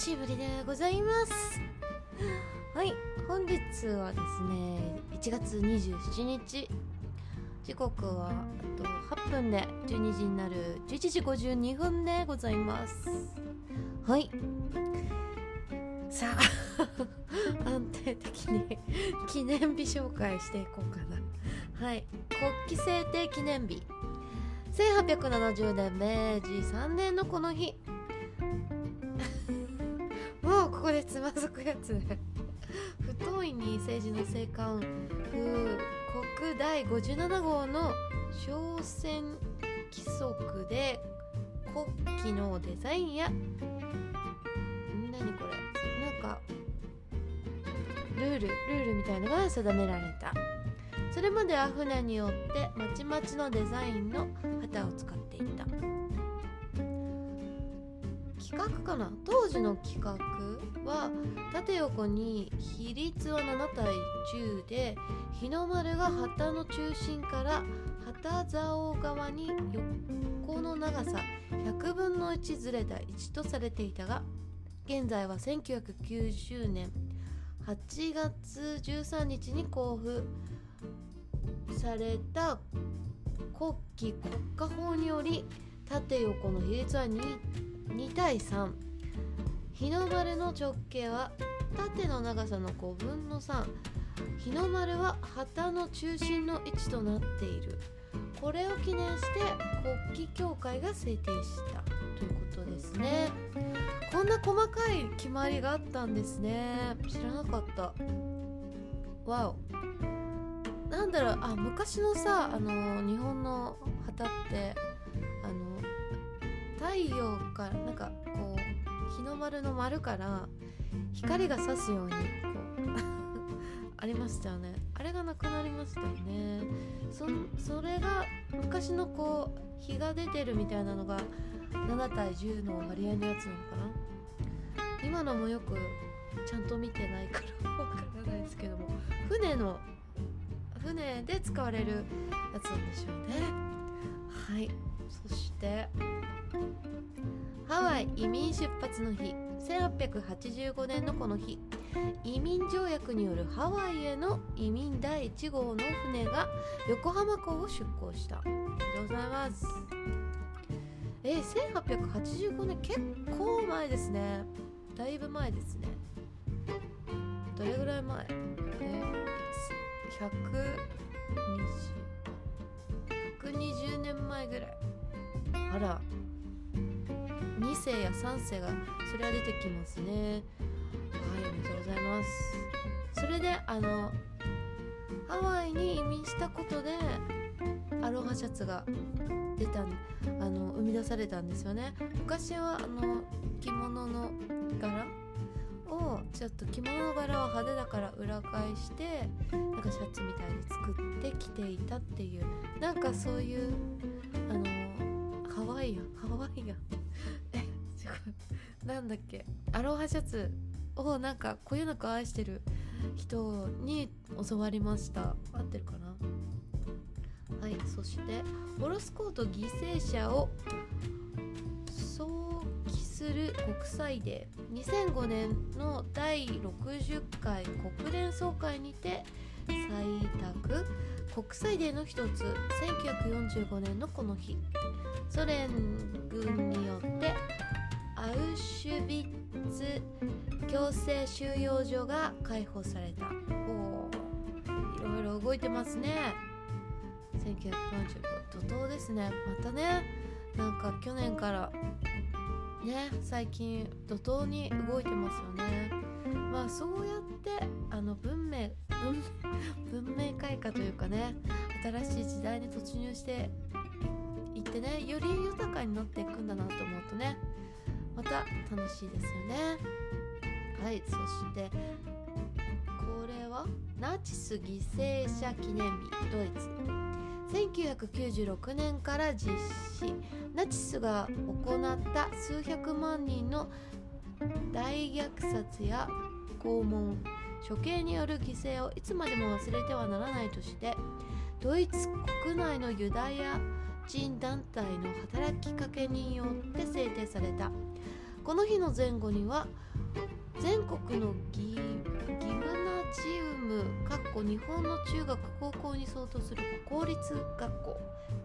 しぶりでございます。はい本日はですね1月27日。時刻はあと8分で12時になる11時52分でございます。はい。さあ 安定的に記念日紹介していこうかな。はい。国旗制定記念日。1870年明治3年のこの日。もうここでつまずくやつ 太いに政治の青函風国第57号の商船規則で国旗のデザインや。何これ。なんか。ルールルールみたいのが定められた。それまでは船によってまちまちのデザインの画かな？当時の企画は縦横に比率は7対10で日の丸が旗の中心から旗竿側に横の長さ100分の1ずれた1とされていたが現在は1990年8月13日に交付された国旗国家法により縦横の比率は 2, 2対3日の丸の直径は縦の長さの5分の3日の丸は旗の中心の位置となっている。これを記念して国旗協会が制定した。ということですね。こんな細かい決まりがあったんですね。知らなかった。わお。なんだろう。あ昔のさあの日本の旗って太陽からなんかこう日の丸の丸から光が差すようにこう ありましたよね。あれがなくなりましたよね。そそれが昔のこう日が出てるみたいなのが7対10の割合のやつなのかな。今のもよくちゃんと見てないからわからないですけども船の船で使われるやつなんでしょうね。はい。そしてハワイ移民出発の日。1885年のこの日。移民条約によるハワイへの移民第1号の船が横浜港を出港した。ありがとうございます。え、1885年結構前ですね。だいぶ前ですね。どれぐらい前？えー、120年前ぐらい。あら。2世や3世がそれは出てきますね。はいおめでとうございます。それであのハワイに移民したことでアロハシャツが出たあの生み出されたんですよね。昔はあの着物の柄をちょっと着物の柄は派手だから裏返してなんかシャツみたいに作って着ていたっていうなんかそういうワイアンハワイアンえ違うなんだっけ？アロハシャツ。をなんかこよなく愛してる人に教わりました。合ってるかな？はいそしてホロスコート犠牲者を想起する国際デー。2005年の第60回国連総会にて採択。国際デーの一つ。1945年のこの日。ソ連軍によってアウシュビッツ強制収容所が解放された。おいろいろ動いてますね。1945怒涛ですね。またねなんか去年からね最近怒涛に動いてますよね。まあそうやってあの文明文明開化というかね新しい時代に突入してってねより豊かになっていくんだなと思うとねまた楽しいですよね。はいそしてこれはナチス犠牲者記念日ドイツ。1996年から実施。ナチスが行った数百万人の大虐殺や拷問処刑による犠牲をいつまでも忘れてはならないとしてドイツ国内のユダヤ人団体の働きかけによって制定された。この日の前後には全国のギギムナジウムかっこ日本の中学高校に相当する公立学校。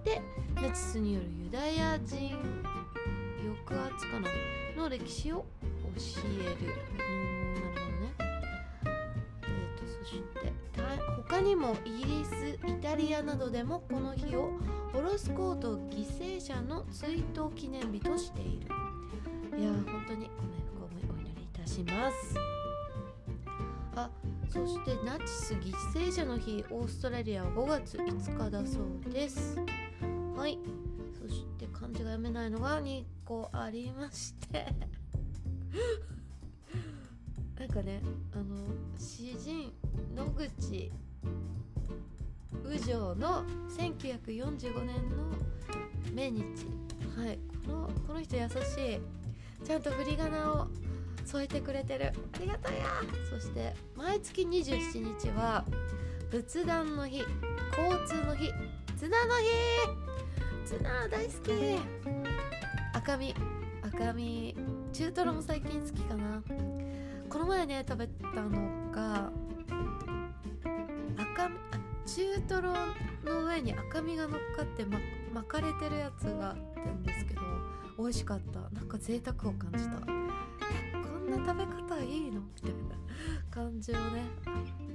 でナチスによるユダヤ人抑圧かなの歴史を教える。うんなるほどね。えっ、とそして他にもイギリスイタリアなどでもこの日をホロスコート犠牲者の追悼記念日としている。いやー本当にご冥福をお祈りいたします。あそしてナチス犠牲者の日オーストラリアは5月5日だそうです。はい。そして漢字が読めないのが2個ありまして。なんかねあの詩人野口宇城の1945年の命日。はいこのこの人優しい。ちゃんと振り仮名を添えてくれてる。ありがとうや。そして毎月27日は仏壇の日交通の日ツナの日。ツナ大好き。赤身赤身中トロも最近好きかな。この前ね食べたのが赤中トロの上に赤身が乗っかって、ま、巻かれてるやつがあったんですけど美味しかった。なんか贅沢を感じた。こんな食べ方いいの？みたいな感じをね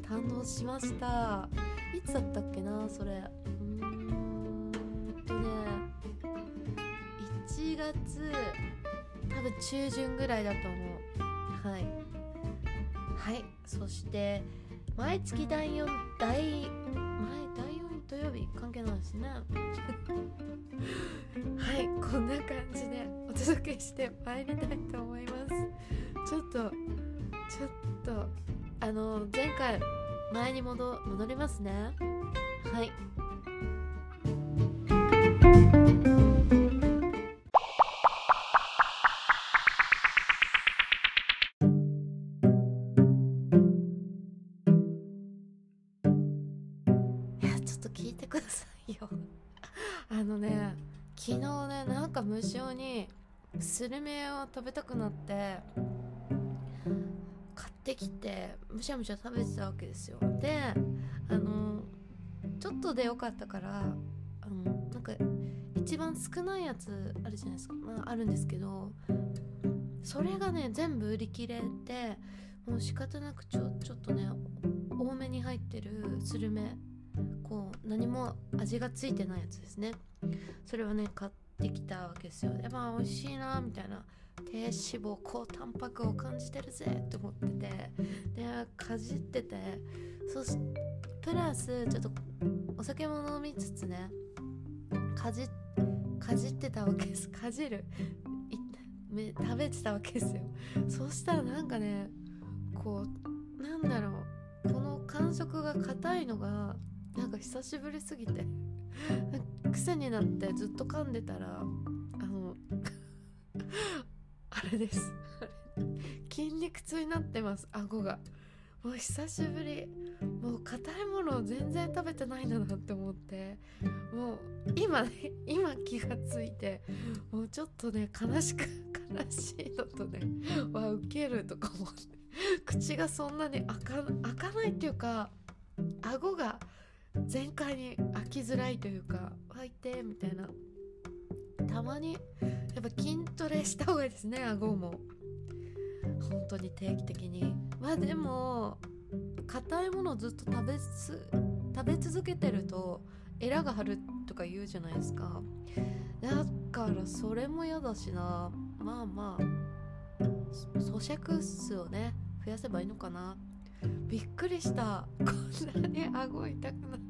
堪能しました。いつだったっけなそれ。うーんとね1月多分中旬ぐらいだと思う。はい。はいそして毎月第4第前第4土曜日関係ないですね。はいこんな感じでお届けして参りたいと思います。ちょっとちょっとあの前回前に戻戻りますね。はい。スルメを食べたくなって買ってきてむしゃむしゃ食べてたわけですよ。であのちょっとでよかったからあのなんか一番少ないやつあるじゃないですか、まあ、あるんですけどそれがね全部売り切れてもう仕方なくちょちょっとね多めに入ってるスルメこう何も味がついてないやつですね。それをね買ってきたわけですよ。でまあ美味しいなみたいな。低脂肪高タンパクを感じてるぜって思ってて。でかじってて。そしプラスちょっとお酒も飲みつつね。かじかじってたわけです。かじる。め食べてたわけですよ。そしたらなんかねこうなんだろう。この感触が硬いのがなんか久しぶりすぎて。癖になってずっと噛んでたらあの あれです。筋肉痛になってます。顎が。もう久しぶり。もう硬いものを全然食べてないんだなって思って。もう今ね今気がついてもうちょっとね悲しく悲しいのとねわウケるとか思って。口がそんなに開か開かないっていうか顎が全開に開きづらいというか開いてみたいな。たまにやっぱ筋トレした方がいいですね顎も。本当に定期的に。まあでも硬いものをずっと食べす食べ続けてるとエラが張るとか言うじゃないですか。だからそれも嫌だしな。まあまあ咀嚼数をね増やせばいいのかな。びっくりした。こんなに顎痛くなる。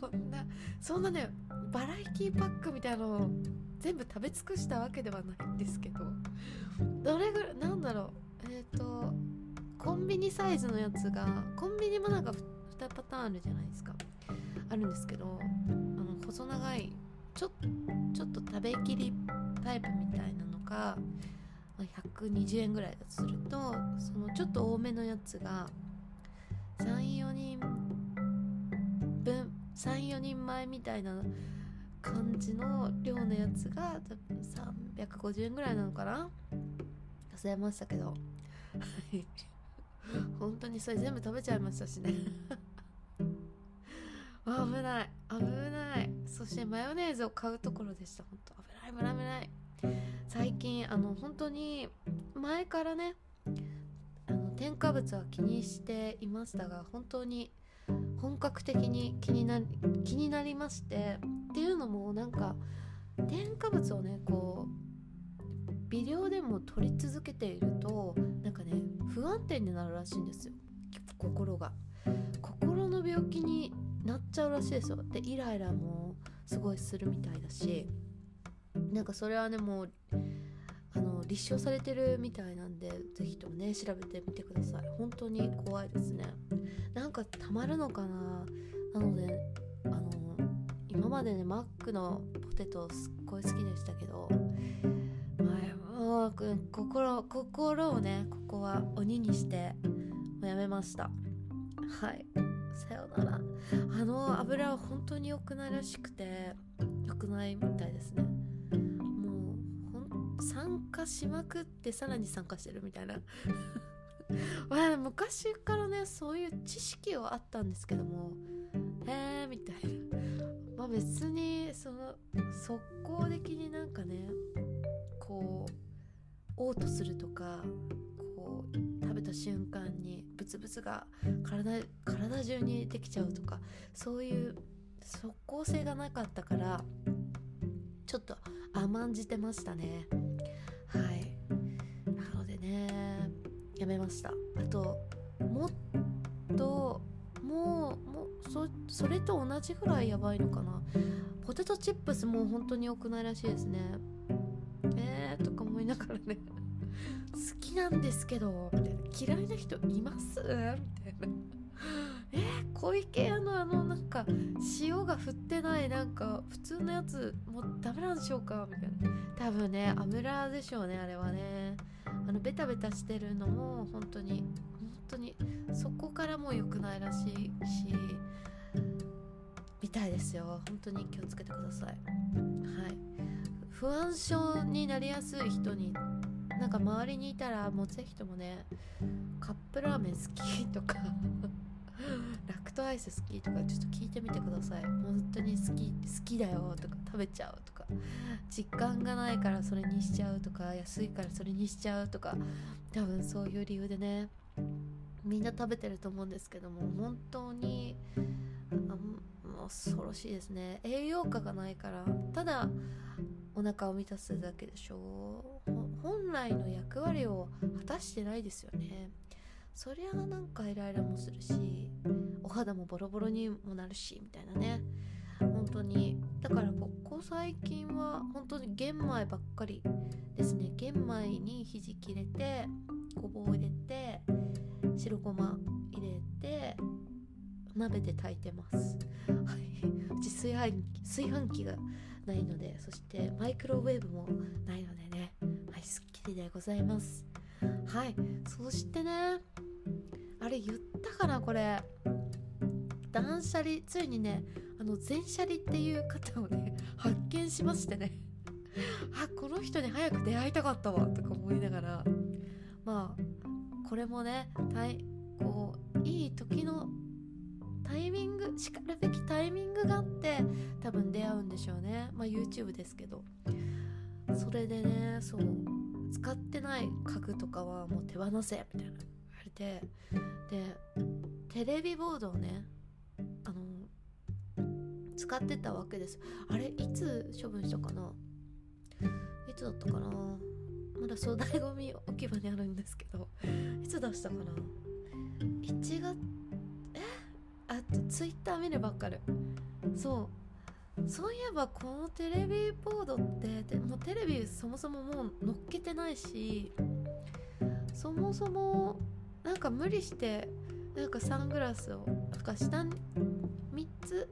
そんなそんなねバラエティパックみたいなのを全部食べ尽くしたわけではないんですけど。どれぐらいなんだろう。えっ、ー、とコンビニサイズのやつがコンビニもなんか2パターンあるじゃないですか。あるんですけどあの細長いちょちょっと食べきりタイプみたいなのが120円ぐらいだとするとそのちょっと多めのやつが34人分34人前みたいな感じの量のやつが多分350円ぐらいなのかな？忘れましたけど。本当にそれ全部食べちゃいましたしね。危ない。危ない。そしてマヨネーズを買うところでした。本当。危ない。危ない。危ない。最近あの本当に前からねあの添加物は気にしていましたが本当に本格的に気にな気になりましてっていうのもなんか添加物をねこう微量でも取り続けているとなんかね不安定になるらしいんですよ。心が。心の病気になっちゃうらしいですよ。でイライラもすごいするみたいだし。なんかそれはねもうあの立証されてるみたいなんで是非ともね調べてみてください。本当に怖いですね。なんかたまるのかな？なのであの今までねマックのポテトすっごい好きでしたけどもう心心をねここは鬼にしてもうやめました。はい。さようなら。あの油は本当に良くないらしくて良くないみたいですね。参加しまくってさらに参加してるみたいな。昔からねそういう知識はあったんですけどもへえみたいな。まあ別にその速攻的になんかねこう嘔吐するとかこう食べた瞬間にブツブツが体体中にできちゃうとかそういう即効性がなかったからちょっと甘んじてましたね。はい。なのでねやめました。あともっともうもうそそれと同じぐらいやばいのかな。ポテトチップスも本当に良くないらしいですね。えーとか思いながらね。好きなんですけどみたいな。嫌いな人います？みたいな。えー、小池屋のあのなんか塩が振ってないなんか普通のやつもうダメなんでしょうか？みたいな。多分ね油でしょうねあれはね。あのベタベタしてるのも本当に本当にそこからも良くないらしいしみたいですよ。本当に気をつけてください。はい。不安症になりやすい人になんか周りにいたらもうぜひともねカップラーメン好きとか。ラクトアイス好きとかちょっと聞いてみてください。本当に好き好きだよとか食べちゃうとか。実感がないからそれにしちゃうとか安いからそれにしちゃうとか。多分そういう理由でね。みんな食べてると思うんですけども本当に恐ろしいですね。栄養価がないからただお腹を満たすだけでしょ。う本来の役割を果たしてないですよね。そりゃなんかイライラもするしお肌もボロボロにもなるしみたいなね。本当に。だからここ最近は本当に玄米ばっかりですね。玄米にひじき入れてごぼう入れて白ごま入れて鍋で炊いてます。はい。うち炊飯炊飯器がないのでそしてマイクロウェーブもないのでね。はいすっきりでございます。はい。そしてねあれ言ったかなこれ。断捨離ついにねあの全捨離っていう方をね 発見しましてね。あこの人に早く出会いたかったわとか思いながら。まあこれもねこういい時のタイミングしかるべきタイミングがあって多分出会うんでしょうね。まあ YouTube ですけど。それでねそう使ってない家具とかはもう手放せみたいな。てでテレビボードをねあの使ってたわけです。あれいつ処分したかな？いつだったかな？まだ粗大ごみ置き場にあるんですけどいつ出したかな？1月え？あとツイッター見ればわかるそう。そういえばこのテレビボードってもテレビそもそももう乗っけてないしそもそもなんか無理してなんかサングラスをなんか下に3つ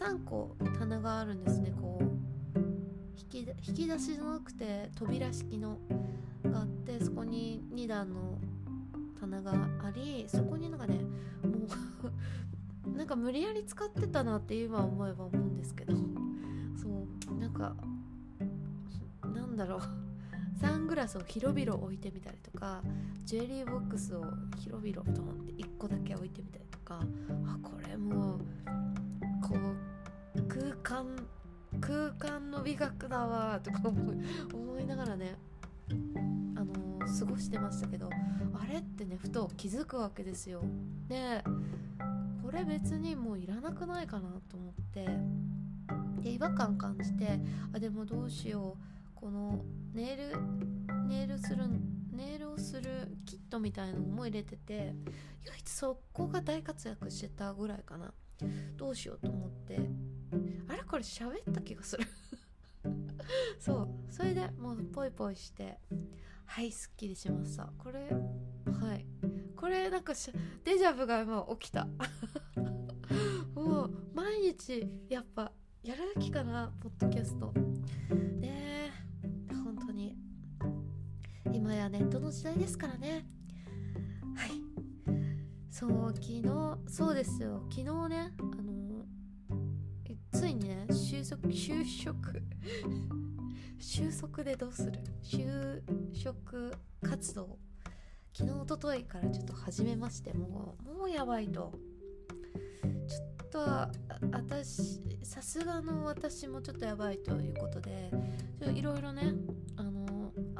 3個棚があるんですねこう。引き引き出しじゃなくて扉式のがあってそこに2段の棚がありそこになんかねもう なんか無理やり使ってたなって今思えば思うんですけど。そうもうなんかなんだろう。サングラスを広々置いてみたりとかジュエリーボックスを広々と思って1個だけ置いてみたりとかあこれもうこう空間空間の美学だわとか思い思いながらねあのー、過ごしてましたけどあれってねふと気づくわけですよ。でこれ別にもういらなくないかなと思ってで違和感感じてあでもどうしようこのネイルネイルするネイルをするキットみたいなのも入れてて唯一そこが大活躍してたぐらいかな。どうしようと思って。あれこれ喋った気がする。そう。それでもうポイポイして。はいすっきりしました。これはい。これなんかデジャブが今起きた。もう毎日やっぱやるべきかなポッドキャスト。今やネットの時代ですからね。はい。そう昨日そうですよ。昨日ねあのついにね就職就職。収束でどうする？就職活動。昨日おとといからちょっと始めましてもうもうやばいと。ちょっと私さすがの私もちょっとやばいということでいろいろねあの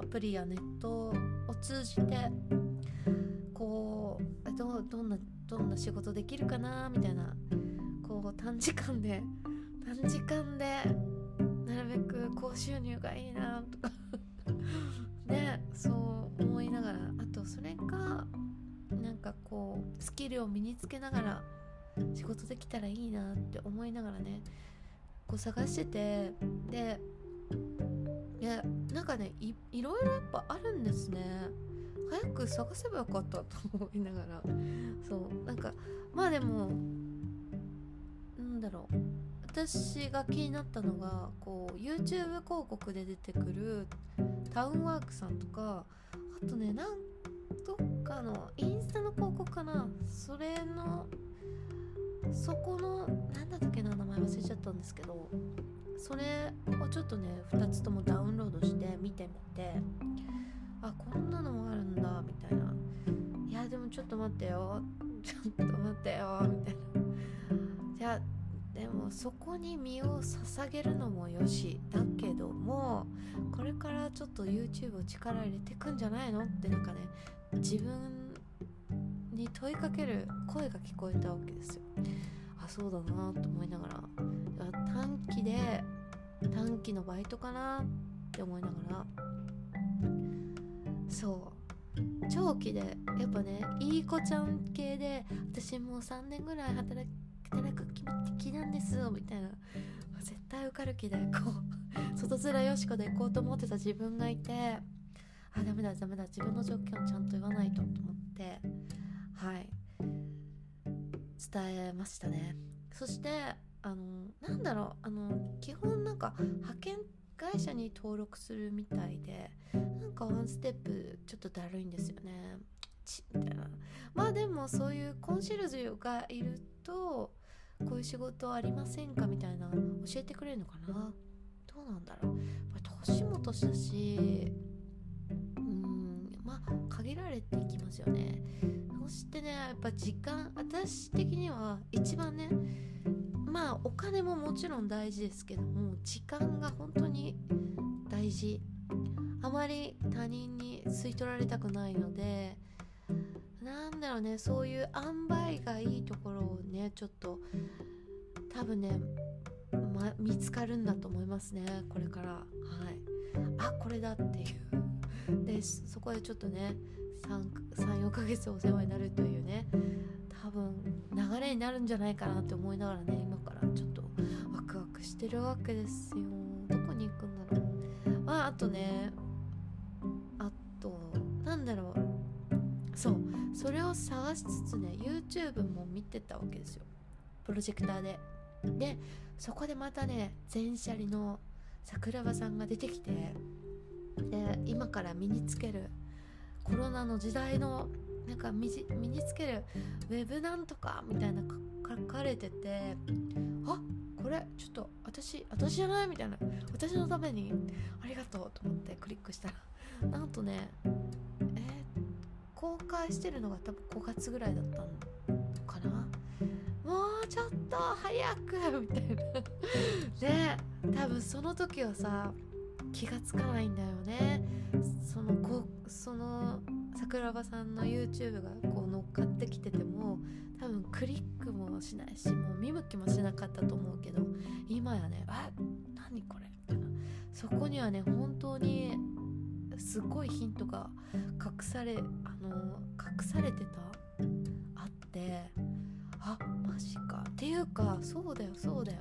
アプリやネットを通じてこうどどんなどんな仕事できるかなみたいなこう短時間で短時間でなるべく高収入がいいなとか。ねそう思いながらあとそれかなんかこうスキルを身につけながら仕事できたらいいなって思いながらねこう探しててでいやなんかねいいろいろやっぱあるんですね。早く探せばよかったと思いながら。そうなんかまあでもなんだろう。私が気になったのがこう YouTube 広告で出てくるタウンワークさんとかあとねなんどっかのインスタの広告かな。それのそこの何だったっけな名前忘れちゃったんですけどそれをちょっとね2つともダウンロードして見てみてあこんなのもあるんだみたいな。いやでもちょっと待ってよ。ちょっと待ってよみたいな。いやでもそこに身を捧げるのもよしだけどもこれからちょっと YouTube を力入れていくんじゃないの？ってなんかね自分に問いかける声が聞こえたわけですよ。あそうだなと思いながら。短期で短期のバイトかなって思いながら。そう。長期でやっぱねいい子ちゃん系で私もう3年ぐらい働働く気なんですみたいな。絶対受かる気でこう 外面よしこで行こうと思ってた自分がいてあダメだダメだ自分の状況をちゃんと言わないとと思って。はい。伝えましたね。そしてあのなんだろう。あの基本なんか派遣会社に登録するみたいでなんかワンステップちょっとだるいんですよね。チみたいな。まあでもそういうコンシェルジュがいるとこういう仕事ありませんかみたいな。教えてくれるのかな。どうなんだろう。年も年だしまあ限られていきますよね。そしてねやっぱ時間私的には一番ねまあお金ももちろん大事ですけども時間が本当に大事。あまり他人に吸い取られたくないのでなんだろうねそういう塩梅がいいところをねちょっと多分ね、ま、見つかるんだと思いますねこれから。はい。あこれだっていう。でそこでちょっとね34ヶ月お世話になるというね多分流れになるんじゃないかなって思いながらね今からちょっとワクワクしてるわけですよ。どこに行くんだろう。まああとねあとなんだろう。そうそれを探しつつね YouTube も見てたわけですよ。プロジェクターで。でそこでまたね全シャリの桜庭さんが出てきてで今から身につけるコロナの時代のなんか身につけるウェブなんとかみたいな書かれててあこれちょっと私私じゃないみたいな私のためにありがとうと思ってクリックしたら。なんとねえー、公開してるのが多分5月ぐらいだったのかな。もうちょっと早くみたいな。ね多分その時はさ気がつかないんだよね。そのこその桜庭さんの YouTube がこう乗っかってきてても多分クリックもしないしもう見向きもしなかったと思うけど今やねあ何これ？みたいな。そこにはね本当にすごいヒントが隠されあの隠されてた？あってあマジか。っていうかそうだよそうだよ。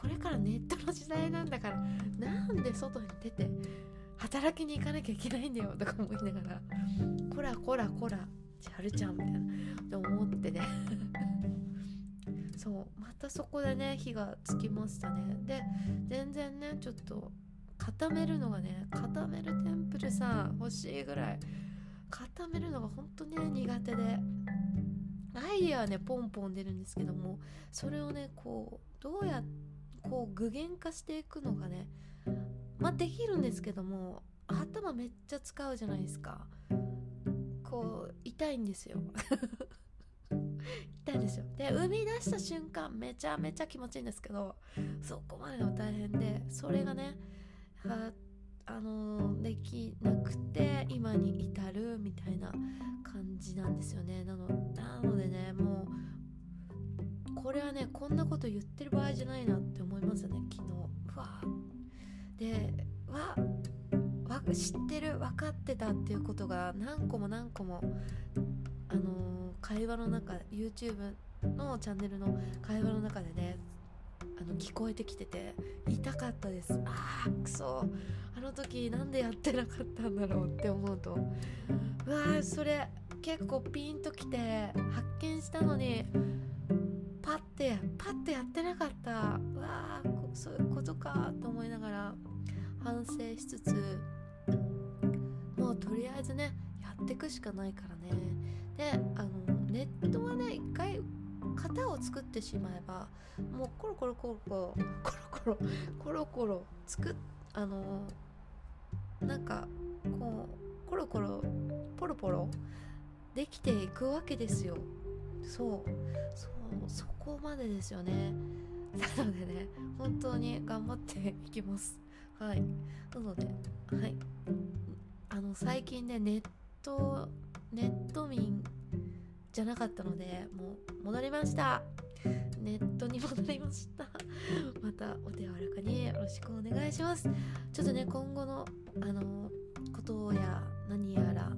これからネットの時代なんだからなんで外に出て働きに行かなきゃいけないんだよとか思いながらこらこらこら千春ちゃんみたいな思ってね。そうまたそこでね火がつきましたね。で全然ねちょっと固めるのがね固めるテンプルさ欲しいぐらい固めるのが本当にね苦手でアイデアはねポンポン出るんですけどもそれをねこうどうやってこう具現化していくのがねまあできるんですけども頭めっちゃ使うじゃないですか。こう痛いんですよ。痛いんですよ。で生み出した瞬間めちゃめちゃ気持ちいいんですけどそこまでの大変でそれがねはあの、できなくて今に至るみたいな感じなんですよね。なのなのでねもうこれはねこんなこと言ってる場合じゃないなって思いますよね昨日。うわ。でわわ知ってる分かってたっていうことが何個も何個もあのー、会話の中 YouTube のチャンネルの会話の中でねあの聞こえてきてて痛かったです。あーくそあの時なんでやってなかったんだろうって思うと。うわーそれ結構ピンときて発見したのにパッてパッてやってなかった。うわーそういうことかと思いながら反省しつつもうとりあえずねやってくしかないからね。であのネットはね一回型を作ってしまえばもうコロコロコロコロコロコロコロコロ作っあのなんかこうコロコロポロポロできていくわけですよ。そう。そうそこまでですよね。なのでね本当に頑張っていきます。はい。なのではい。あの最近ねネットネット民じゃなかったのでもう戻りました。ネットに戻りました。またお手柔らかによろしくお願いします。ちょっとね今後のあのことや何やら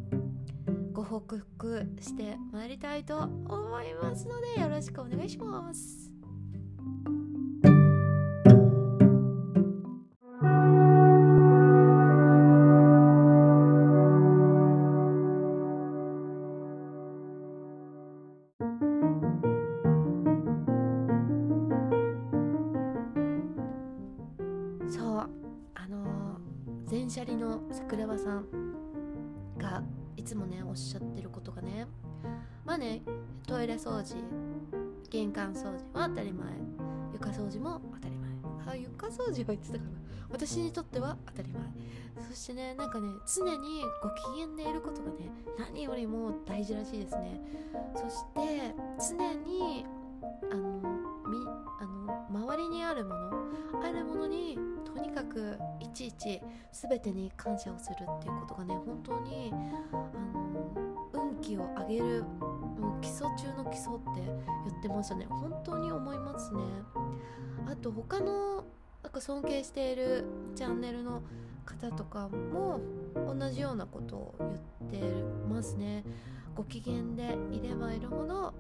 ご報告してまいりたいと思いますのでよろしくお願いします。床掃除は言ってたかな私にとっては当たり前。そしてねなんかね常にご機嫌でいることがね何よりも大事らしいですね。そして常にあのみあの周りにあるものあるものにとにかくいちいち全てに感謝をするっていうことがね本当にあの運気を上げるもう基礎中の基礎って言ってましたね。本当に思いますね。あと他のなんか尊敬しているチャンネルの方とかも同じようなことを言ってますね。ご機嫌でいればいるほど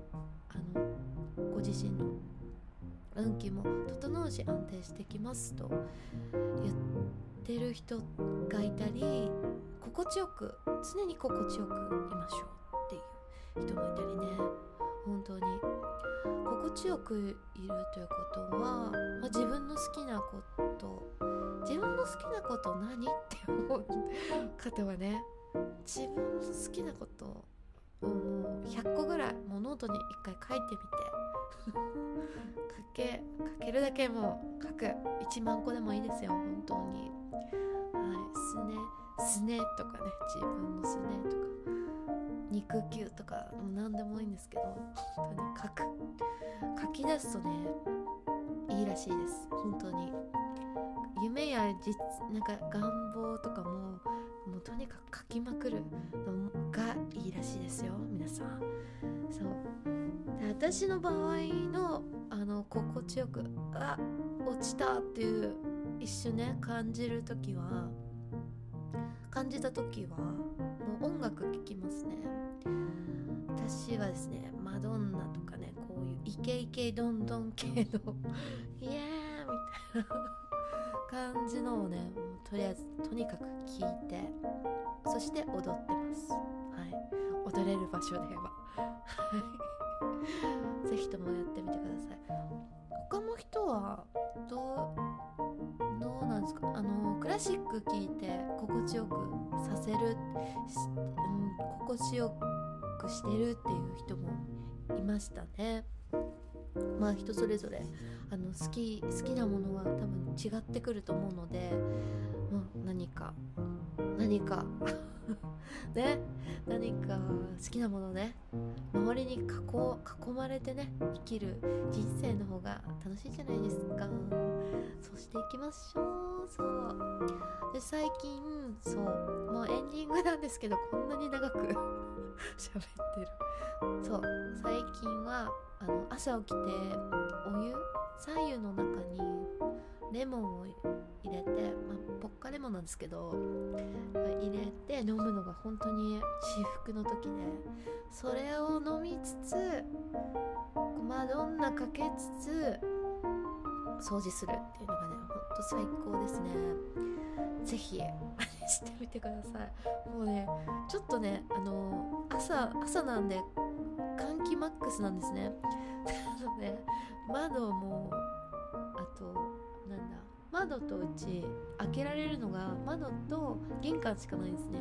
あのご自身の運気も整うし安定してきますと言ってる人がいたり心地よく常に心地よくいましょうっていう人もいたりね。本当に。心地よくいるということは、まあ、自分の好きなこと自分の好きなこと何って思う方はね自分の好きなことをもう100個ぐらいもうノートに一回書いてみてけかけるだけもう書く。1万個でもいいですよ本当に。はいすねすねとかね自分のすねとか。肉球とかも何でもいいんですけど本当に書く書き出すとねいいらしいです。本当に。夢や実なんか願望とかももうとにかく書きまくるのがいいらしいですよ皆さん。そう。で私の場合のあの心地よくあ落ちたっていう一瞬ね感じる時は感じた時は音楽聴きますね。私はですねマドンナとかねこういうイケイケどんどん系の イエーイみたいな感じのをねとりあえずとにかく聴いてそして踊ってます。はい。踊れる場所では ぜひともやってみてください。他の人はどうどうなんですか？あのクラシック聴いて心地よくさせる、うん、心地よくしてるっていう人もいましたね。まあ人それぞれあの好き好きなものは多分違ってくると思うので、まあ、何か何か ね？何か好きなものね？りに囲囲まれてね生きる人生の方が楽しいじゃないですか。そうしていきましょう。そう。で最近そう。もうエンディングなんですけどこんなに長く 喋ってる。そう。最近はあの朝起きてお湯左右の中にレモンを入れて、まあ、ポッカレモンなんですけど入れて飲むのが本当に至福の時でそれを飲みつつマドンナかけつつ掃除するっていうのがねほんと最高ですね。ぜひ真似してみてください。もうねちょっとねあの朝朝なんで換気マックスなんですね。なので窓もあと窓とうち開けられるのが窓と玄関しかないんですね。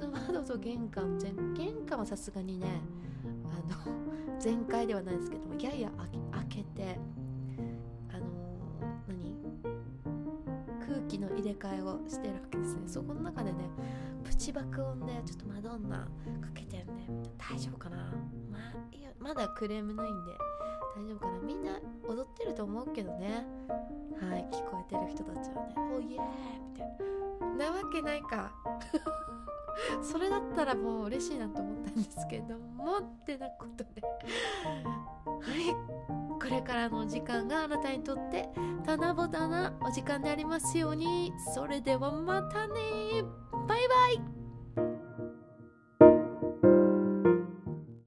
その窓と玄関全玄関はさすがにねあの 全開ではないですけどもやや開けてあの何？空気の入れ替えをしてるわけですね。そこの中でねプチ爆音でちょっとマドンナかけてるんで大丈夫かな？まあいやまだクレームないんで大丈夫かな？みんな踊ってると思うけどね。はい聞こえてる人たちはね「おいえー!」みたいな。なわけないか。それだったらもう嬉しいなと思ったんですけどもってなことで。はいこれからの時間があなたにとって七夕なお時間でありますように。それではまたね